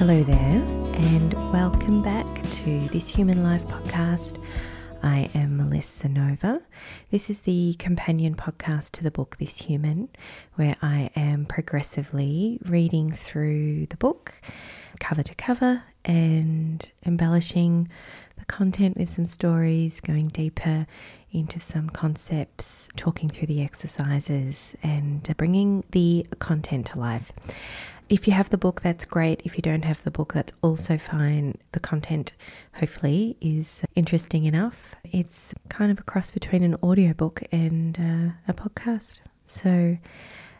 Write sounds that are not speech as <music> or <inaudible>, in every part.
Hello there, and welcome back to this Human Life podcast. I am Melis Senova. This is the companion podcast to the book This Human, where I am progressively reading through the book cover to cover and embellishing the content with some stories, going deeper into some concepts, talking through the exercises, and bringing the content to life. If you have the book, that's great. If you don't have the book, that's also fine. The content, hopefully, is interesting enough. It's kind of a cross between an audiobook and uh, a podcast. So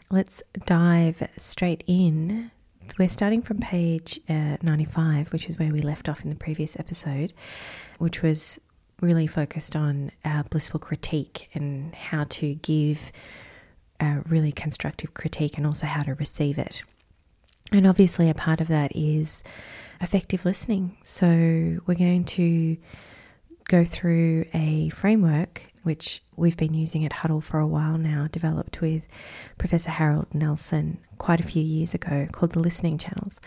let's dive straight in. We're starting from page uh, 95, which is where we left off in the previous episode, which was really focused on blissful critique and how to give a really constructive critique and also how to receive it. And obviously, a part of that is effective listening. So, we're going to go through a framework which we've been using at Huddle for a while now, developed with Professor Harold Nelson quite a few years ago, called the Listening Channels.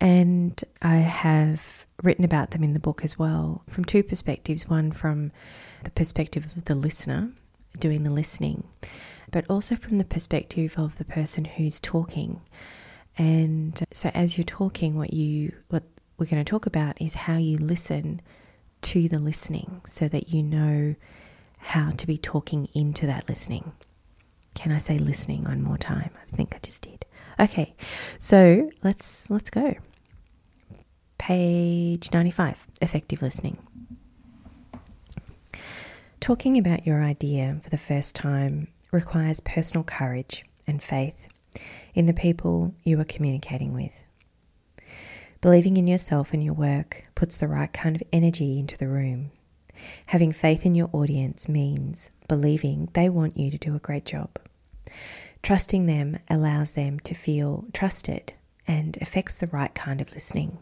And I have written about them in the book as well from two perspectives one from the perspective of the listener doing the listening, but also from the perspective of the person who's talking. And so as you're talking, what you what we're going to talk about is how you listen to the listening so that you know how to be talking into that listening. Can I say listening one more time? I think I just did. Okay. So, let's let's go. Page 95, effective listening. Talking about your idea for the first time requires personal courage and faith in the people you are communicating with. Believing in yourself and your work puts the right kind of energy into the room. Having faith in your audience means believing they want you to do a great job. Trusting them allows them to feel trusted and affects the right kind of listening.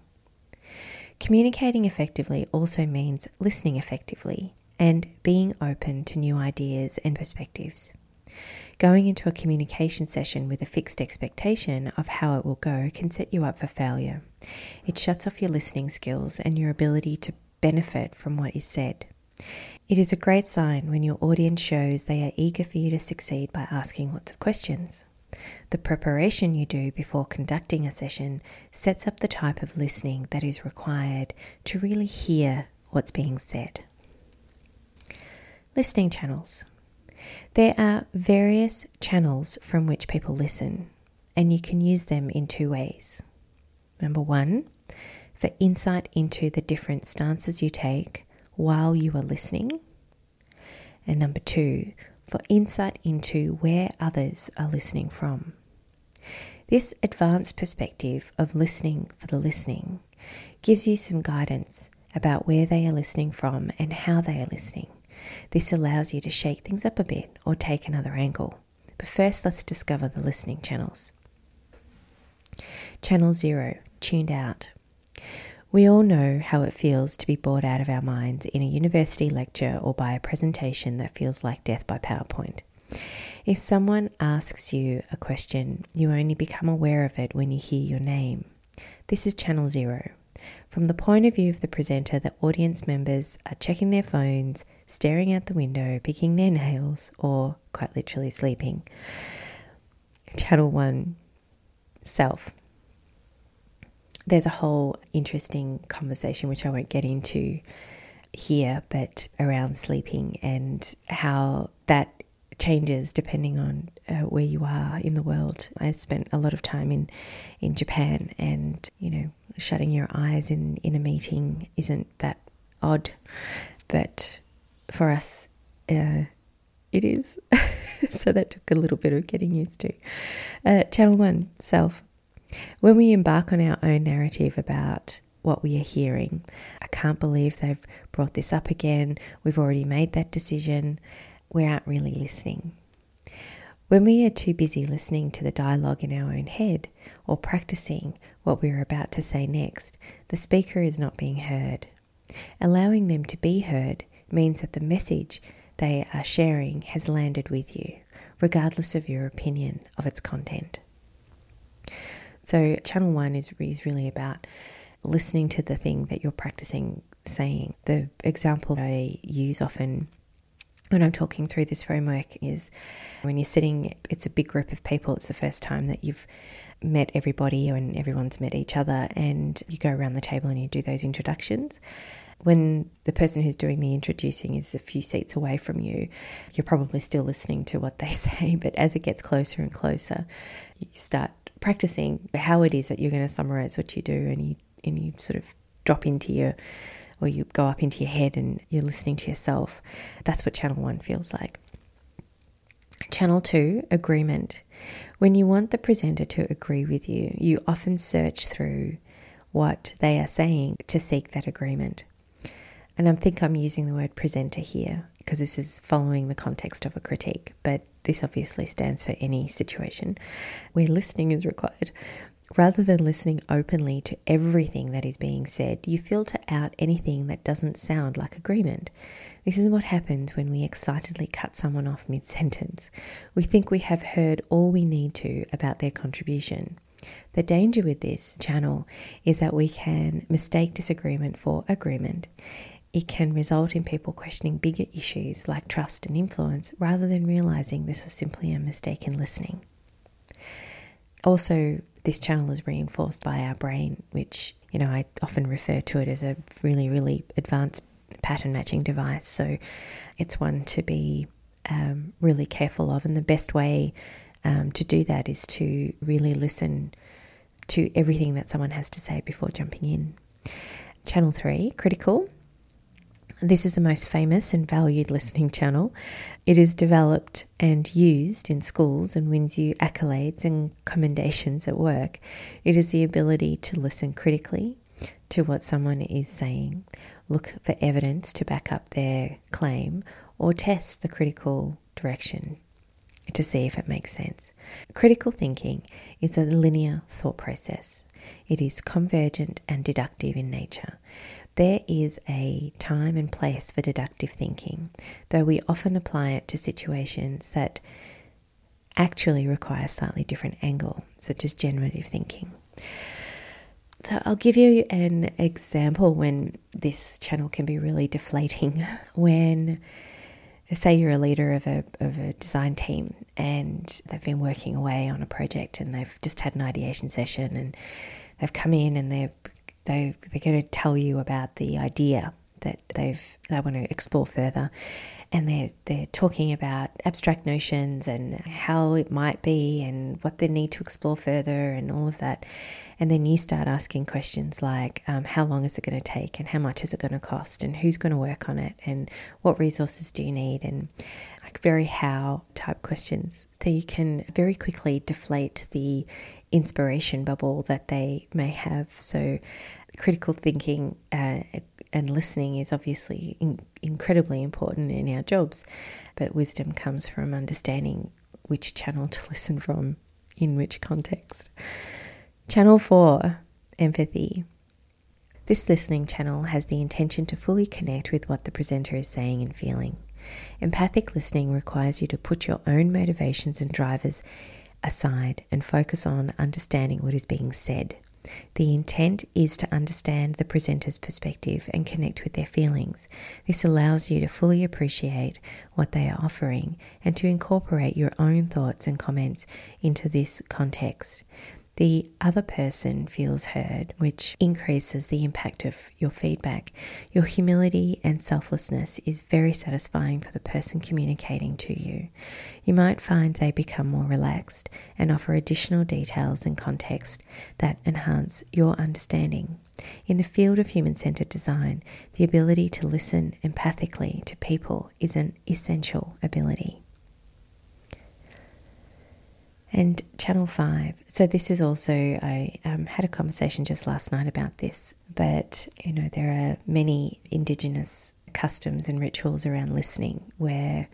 Communicating effectively also means listening effectively and being open to new ideas and perspectives. Going into a communication session with a fixed expectation of how it will go can set you up for failure. It shuts off your listening skills and your ability to benefit from what is said. It is a great sign when your audience shows they are eager for you to succeed by asking lots of questions. The preparation you do before conducting a session sets up the type of listening that is required to really hear what's being said. Listening channels. There are various channels from which people listen, and you can use them in two ways. Number one, for insight into the different stances you take while you are listening. And number two, for insight into where others are listening from. This advanced perspective of listening for the listening gives you some guidance about where they are listening from and how they are listening. This allows you to shake things up a bit or take another angle. But first, let's discover the listening channels. Channel zero, tuned out. We all know how it feels to be bored out of our minds in a university lecture or by a presentation that feels like death by PowerPoint. If someone asks you a question, you only become aware of it when you hear your name. This is channel zero. From the point of view of the presenter, the audience members are checking their phones, staring out the window, picking their nails, or quite literally sleeping. Channel 1 Self. There's a whole interesting conversation which I won't get into here, but around sleeping and how that changes depending on uh, where you are in the world. I spent a lot of time in in Japan, and you know, shutting your eyes in in a meeting isn't that odd, but for us, uh, it is. <laughs> so that took a little bit of getting used to. Uh, channel one, self. When we embark on our own narrative about what we are hearing, I can't believe they've brought this up again. We've already made that decision. We aren't really listening. When we are too busy listening to the dialogue in our own head or practicing what we are about to say next, the speaker is not being heard. Allowing them to be heard means that the message they are sharing has landed with you, regardless of your opinion of its content. So, channel one is, is really about listening to the thing that you're practicing saying. The example I use often when I'm talking through this framework is when you're sitting, it's a big group of people, it's the first time that you've met everybody and everyone's met each other, and you go around the table and you do those introductions. When the person who's doing the introducing is a few seats away from you, you're probably still listening to what they <laughs> say, but as it gets closer and closer, you start practicing how it is that you're going to summarize what you do, and you and you sort of drop into your or you go up into your head and you're listening to yourself. That's what channel one feels like. Channel two, agreement. When you want the presenter to agree with you, you often search through what they are saying to seek that agreement. And I think I'm using the word presenter here because this is following the context of a critique, but this obviously stands for any situation where listening is required. Rather than listening openly to everything that is being said, you filter out anything that doesn't sound like agreement. This is what happens when we excitedly cut someone off mid sentence. We think we have heard all we need to about their contribution. The danger with this channel is that we can mistake disagreement for agreement. It can result in people questioning bigger issues like trust and influence rather than realizing this was simply a mistake in listening. Also, this channel is reinforced by our brain, which, you know, I often refer to it as a really, really advanced pattern matching device. So it's one to be um, really careful of. And the best way um, to do that is to really listen to everything that someone has to say before jumping in. Channel three, critical. This is the most famous and valued listening channel. It is developed and used in schools and wins you accolades and commendations at work. It is the ability to listen critically to what someone is saying, look for evidence to back up their claim, or test the critical direction to see if it makes sense. Critical thinking is a linear thought process. It is convergent and deductive in nature. There is a time and place for deductive thinking, though we often apply it to situations that actually require a slightly different angle, such as generative thinking. So, I'll give you an example when this channel can be really deflating. <laughs> When, say, you're a leader of a, of a design team and they've been working away on a project and they've just had an ideation session and they've come in and they're they they're going to tell you about the idea that they've they want to explore further. And they're they're talking about abstract notions and how it might be and what they need to explore further and all of that. And then you start asking questions like um, how long is it going to take and how much is it going to cost and who's going to work on it and what resources do you need and like very how type questions that you can very quickly deflate the inspiration bubble that they may have so critical thinking uh, and listening is obviously in, incredibly important in our jobs, but wisdom comes from understanding which channel to <laughs> listen from in which context. Channel 4 Empathy. This listening channel has the intention to fully connect with what the presenter is saying and feeling. Empathic listening requires you to put your own motivations and drivers aside and focus on understanding what is being said. The intent is to understand the presenter's perspective and connect with their feelings. This allows you to fully appreciate what they are offering and to incorporate your own thoughts and comments into this context the other person feels heard, which increases the impact of your feedback. Your humility and selflessness is very satisfying for the person communicating to you. You might find they become more relaxed and offer additional details and context that enhance your understanding. In the field of human centered design, the ability to listen empathically to people is an essential ability and Channel 5. So, this is also, I um, had a conversation just last night about this, but you know, there are many Indigenous customs and rituals around listening where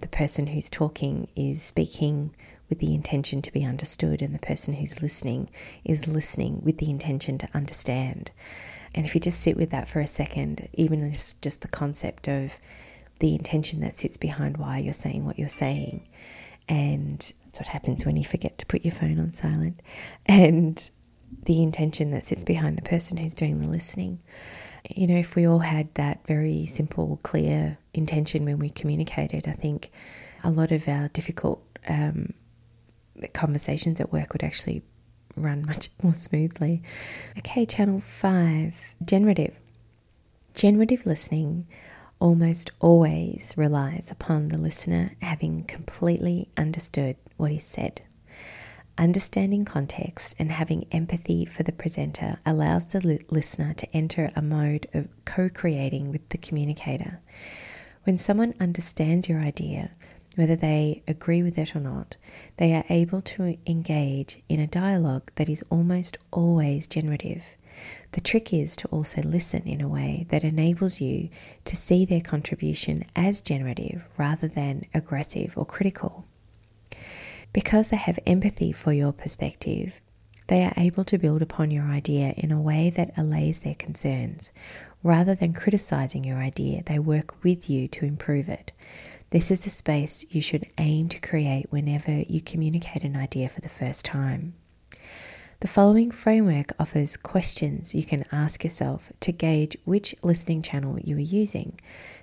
the person who's talking is speaking with the intention to be understood, and the person who's listening is listening with the intention to understand. And if you just sit with that for a second, even just, just the concept of the intention that sits behind why you're saying what you're saying, and that's what happens when you forget to put your phone on silent. And the intention that sits behind the person who's doing the listening. You know, if we all had that very simple, clear intention when we communicated, I think a lot of our difficult um, conversations at work would actually run much <laughs> more smoothly. Okay, channel five generative. Generative listening almost always relies upon the listener having completely understood what is said. Understanding context and having empathy for the presenter allows the listener to enter a mode of co creating with the communicator. When someone understands your idea, whether they agree with it or not, they are able to engage in a dialogue that is almost always generative. The trick is to also listen in a way that enables you to see their contribution as generative rather than aggressive or critical. Because they have empathy for your perspective, they are able to build upon your idea in a way that allays their concerns. Rather than criticizing your idea, they work with you to improve it. This is the space you should aim to create whenever you communicate an idea for the first time. The following framework offers questions you can ask yourself to gauge which listening channel you are using.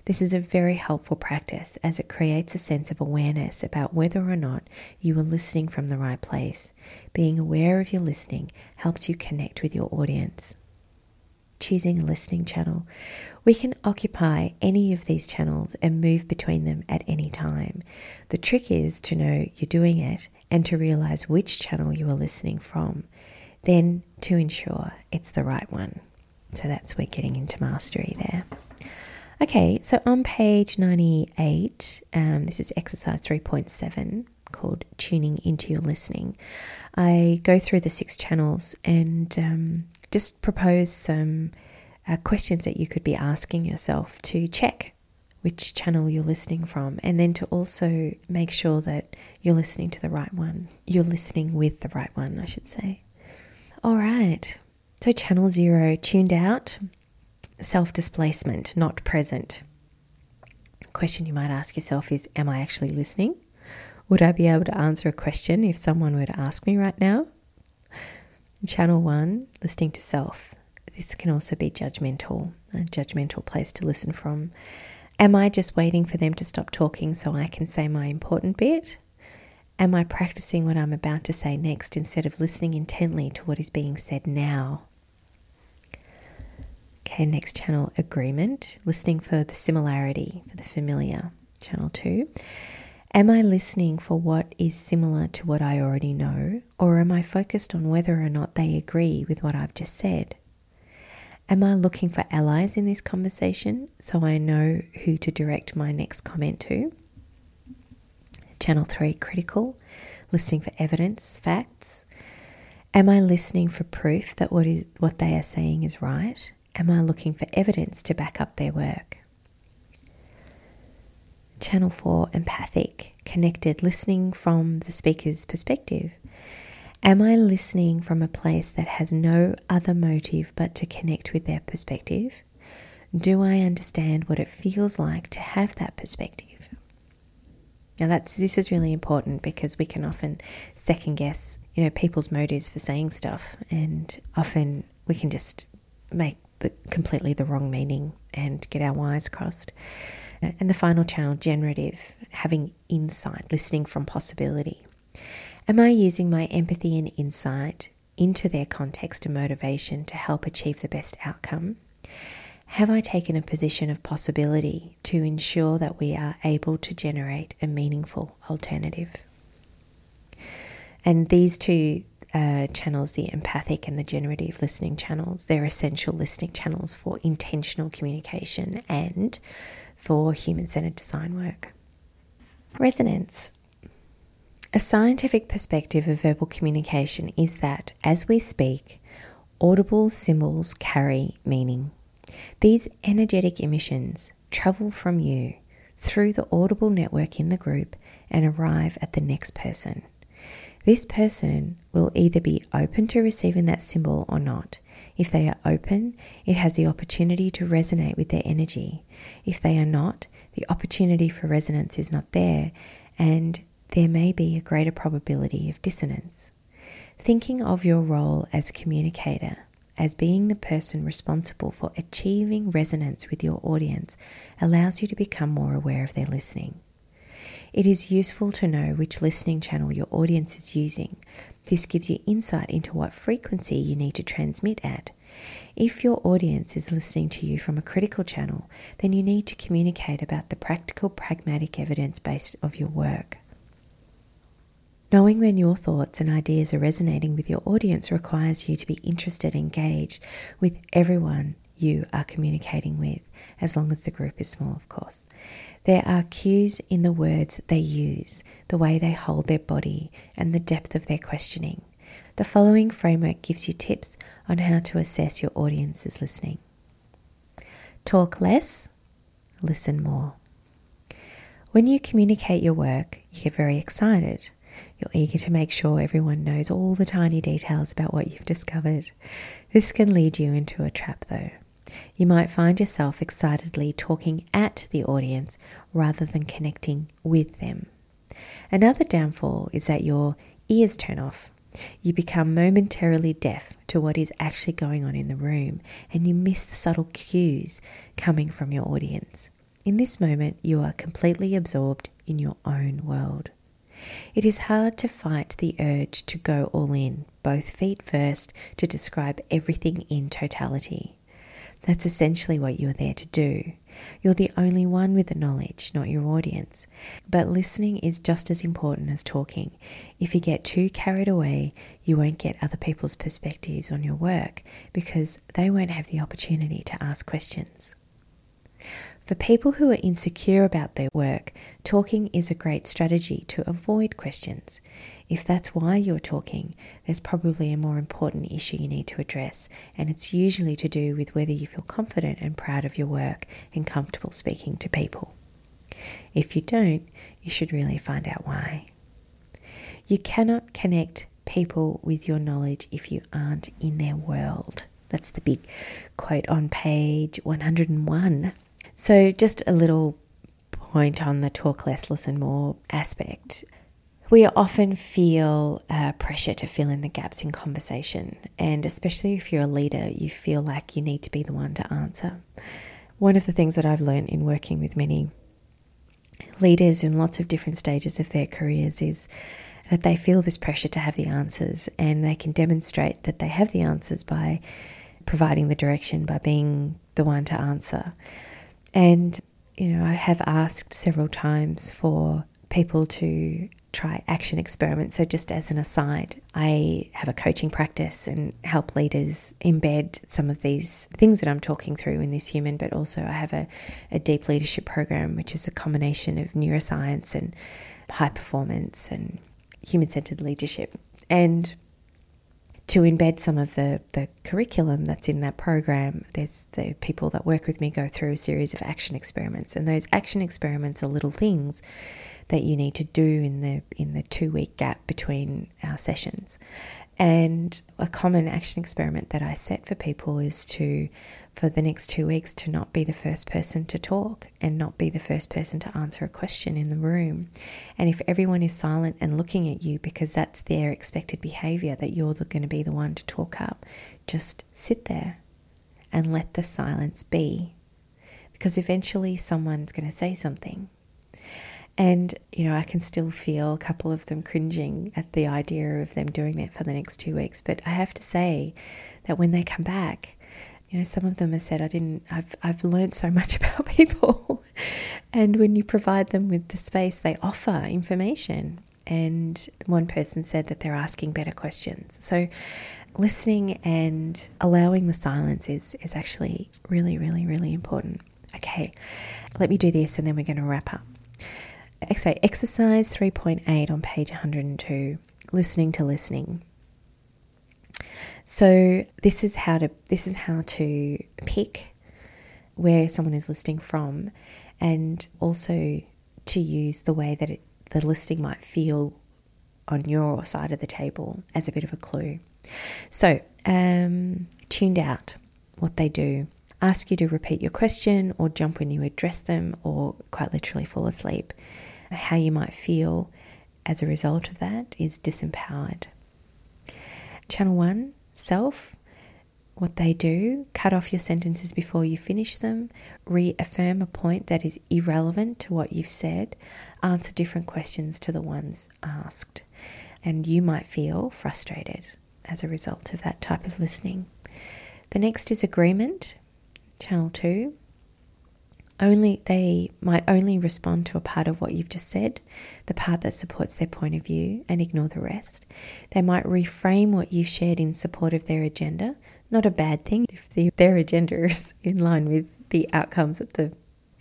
This is a very helpful practice as it creates a sense of awareness about whether or not you are listening from the right place. Being aware of your listening helps you connect with your audience. Choosing a listening channel. We can occupy any of these channels and move between them at any time. The trick is to know you're doing it and to realize which channel you are listening from then to ensure it's the right one. So that's we're getting into mastery there. Okay, so on page 98, um, this is exercise 3.7 called Tuning into Your Listening. I go through the six channels and um, just propose some uh, questions that you could be asking yourself to check which channel you're listening from, and then to also make sure that you're listening to the right one. You're listening with the right one, I should say. All right. So, channel zero, tuned out, self displacement, not present. Question you might ask yourself is Am I actually listening? Would I be able to answer a question if someone were to ask me right now? Channel one, listening to self. This can also be judgmental, a judgmental place to listen from. Am I just waiting for them to stop talking so I can say my important bit? Am I practicing what I'm about to say next instead of listening intently to what is being said now? Okay, next channel agreement, listening for the similarity, for the familiar. Channel two. Am I listening for what is similar to what I already know, or am I focused on whether or not they agree with what I've just said? Am I looking for allies in this conversation so I know who to direct my next comment to? Channel 3 critical, listening for evidence, facts. Am I listening for proof that what is what they are saying is right? Am I looking for evidence to back up their work? Channel 4 empathic, connected, listening from the speaker's perspective. Am I listening from a place that has no other motive but to connect with their perspective? Do I understand what it feels like to have that perspective? Now that's this is really important because we can often second guess, you know, people's motives for saying stuff, and often we can just make the, completely the wrong meaning and get our wires crossed. Uh, and the final channel, generative, having insight, listening from possibility. Am I using my empathy and insight into their context and motivation to help achieve the best outcome? Have I taken a position of possibility to ensure that we are able to generate a meaningful alternative? And these two uh, channels, the empathic and the generative listening channels, they're essential listening channels for intentional communication and for human centered design work. Resonance. A scientific perspective of verbal communication is that as we speak, audible symbols carry meaning. These energetic emissions travel from you through the audible network in the group and arrive at the next person. This person will either be open to receiving that symbol or not. If they are open, it has the opportunity to resonate with their energy. If they are not, the opportunity for resonance is not there, and there may be a greater probability of dissonance. Thinking of your role as communicator, as being the person responsible for achieving resonance with your audience, allows you to become more aware of their listening. It is useful to know which listening channel your audience is using. This gives you insight into what frequency you need to transmit at. If your audience is listening to you from a critical channel, then you need to communicate about the practical, pragmatic evidence base of your work. Knowing when your thoughts and ideas are resonating with your audience requires you to be interested and engaged with everyone you are communicating with, as long as the group is small, of course. There are cues in the words they use, the way they hold their body, and the depth of their questioning. The following framework gives you tips on how to assess your audience's listening. Talk less, listen more. When you communicate your work, you get very excited. You're eager to make sure everyone knows all the tiny details about what you've discovered. This can lead you into a trap, though. You might find yourself excitedly talking at the audience rather than connecting with them. Another downfall is that your ears turn off. You become momentarily deaf to what is actually going on in the room and you miss the subtle cues coming from your audience. In this moment, you are completely absorbed in your own world. It is hard to fight the urge to go all in, both feet first, to describe everything in totality. That's essentially what you're there to do. You're the only one with the knowledge, not your audience. But listening is just as important as talking. If you get too carried away, you won't get other people's perspectives on your work because they won't have the opportunity to ask questions. For people who are insecure about their work, talking is a great strategy to avoid questions. If that's why you're talking, there's probably a more important issue you need to address, and it's usually to do with whether you feel confident and proud of your work and comfortable speaking to people. If you don't, you should really find out why. You cannot connect people with your knowledge if you aren't in their world. That's the big quote on page 101. So, just a little point on the talk less, listen more aspect. We often feel uh, pressure to fill in the gaps in conversation, and especially if you're a leader, you feel like you need to be the one to answer. One of the things that I've learned in working with many leaders in lots of different stages of their careers is that they feel this pressure to have the answers, and they can demonstrate that they have the answers by providing the direction, by being the one to answer. And, you know, I have asked several times for people to try action experiments. So, just as an aside, I have a coaching practice and help leaders embed some of these things that I'm talking through in this human, but also I have a, a deep leadership program, which is a combination of neuroscience and high performance and human centered leadership. And to embed some of the, the curriculum that's in that program, there's the people that work with me go through a series of action experiments, and those action experiments are little things that you need to do in the in the two week gap between our sessions. And a common action experiment that I set for people is to, for the next two weeks, to not be the first person to talk and not be the first person to answer a question in the room. And if everyone is silent and looking at you because that's their expected behavior, that you're going to be the one to talk up, just sit there and let the silence be. Because eventually someone's going to say something and, you know, I can still feel a couple of them cringing at the idea of them doing that for the next two weeks. But I have to say that when they come back, you know, some of them have said, I didn't, I've, I've learned so much <laughs> about people. and when you provide them with the space, they offer information. And one person said that they're asking better questions. So listening and allowing the silence is, is actually really, really, really important. Okay, let me do this and then we're going to wrap up. So, exercise 3.8 on page 102 listening to listening. So, this is how to this is how to pick where someone is listening from and also to use the way that it, the listening might feel on your side of the table as a bit of a clue. So, um, tuned out, what they do, ask you to repeat your question or jump when you address them or quite literally fall asleep how you might feel as a result of that is disempowered. Channel 1, self, what they do, cut off your sentences before you finish them, reaffirm a point that is irrelevant to what you've said, answer different questions to the ones asked. And you might feel frustrated as a result of that type of listening. The next is agreement, channel 2. Only they might only respond to a part of what you've just said, the part that supports their point of view, and ignore the rest. They might reframe what you've shared in support of their agenda, not a bad thing if the, their agenda <laughs> is in line with the outcomes of the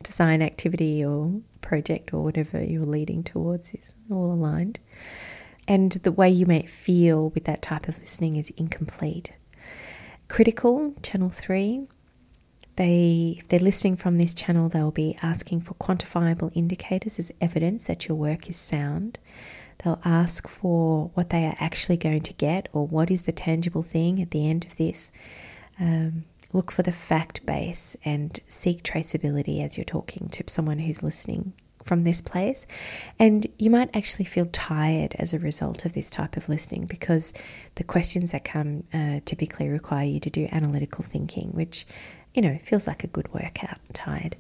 design activity or project or whatever you're leading towards is all aligned. And the way you may feel with that type of listening is incomplete. Critical, channel three, they, if they're listening from this channel, they'll be asking for quantifiable indicators as evidence that your work is sound. They'll ask for what they are actually going to get or what is the tangible thing at the end of this. Um, look for the fact base and seek traceability as you're talking to someone who's listening from this place. And you might actually feel tired as a result of this type of listening because the questions that come uh, typically require you to do analytical thinking, which, you know, it feels like a good workout, tired.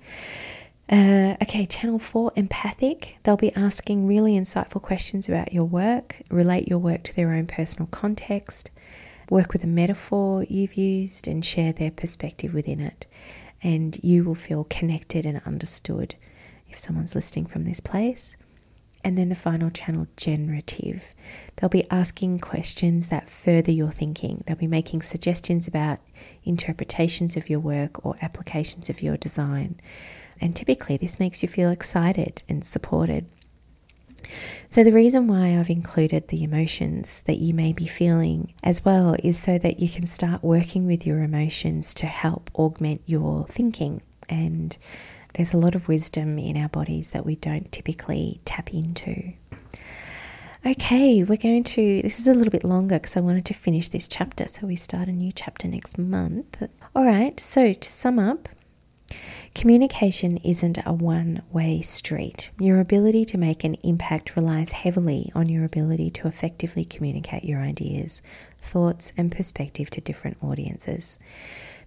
Uh, okay, channel four, empathic. They'll be asking really insightful questions about your work, relate your work to their own personal context, work with a metaphor you've used, and share their perspective within it. And you will feel connected and understood if someone's listening from this place. And then the final channel, generative. They'll be asking questions that further your thinking. They'll be making suggestions about interpretations of your work or applications of your design. And typically, this makes you feel excited and supported. So, the reason why I've included the emotions that you may be feeling as well is so that you can start working with your emotions to help augment your thinking. And there's a lot of wisdom in our bodies that we don't typically tap into. Okay, we're going to. This is a little bit longer because I wanted to finish this chapter, so we start a new chapter next month. All right, so to sum up, Communication isn't a one way street. Your ability to make an impact relies heavily on your ability to effectively communicate your ideas, thoughts, and perspective to different audiences.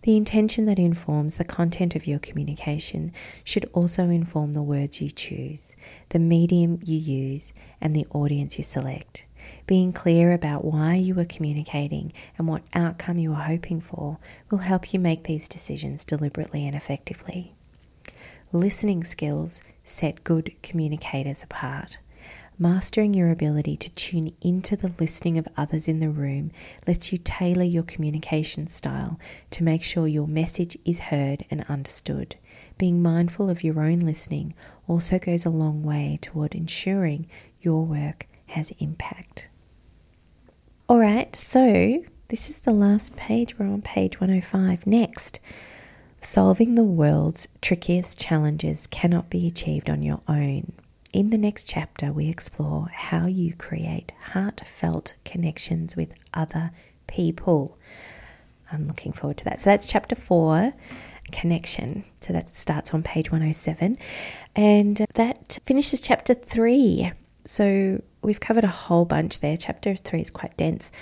The intention that informs the content of your communication should also inform the words you choose, the medium you use, and the audience you select. Being clear about why you are communicating and what outcome you are hoping for will help you make these decisions deliberately and effectively. Listening skills set good communicators apart. Mastering your ability to tune into the listening of others in the room lets you tailor your communication style to make sure your message is heard and understood. Being mindful of your own listening also goes a long way toward ensuring your work has impact. All right, so this is the last page. We're on page 105. Next, solving the world's trickiest challenges cannot be achieved on your own. In the next chapter, we explore how you create heartfelt connections with other people. I'm looking forward to that. So that's chapter four connection. So that starts on page 107. And that finishes chapter three. So we've covered a whole bunch there. Chapter three is quite dense.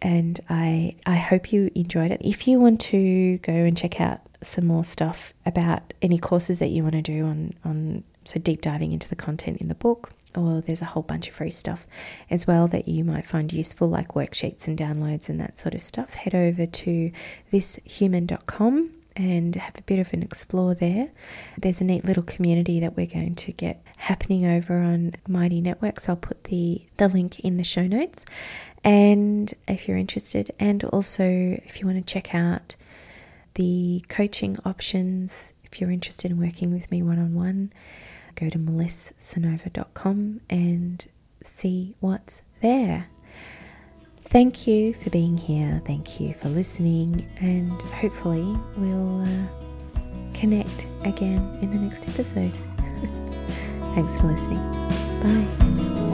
And I, I hope you enjoyed it. If you want to go and check out some more stuff about any courses that you want to do on, on so deep diving into the content in the book, or there's a whole bunch of free stuff as well that you might find useful, like worksheets and downloads and that sort of stuff, head over to thishuman.com and have a bit of an explore there. There's a neat little community that we're going to get happening over on Mighty Networks. I'll put the, the link in the show notes. And if you're interested, and also if you want to check out the coaching options, if you're interested in working with me one on one, go to melissenova.com and see what's there. Thank you for being here. Thank you for listening. And hopefully, we'll uh, connect again in the next episode. <laughs> Thanks for listening. Bye.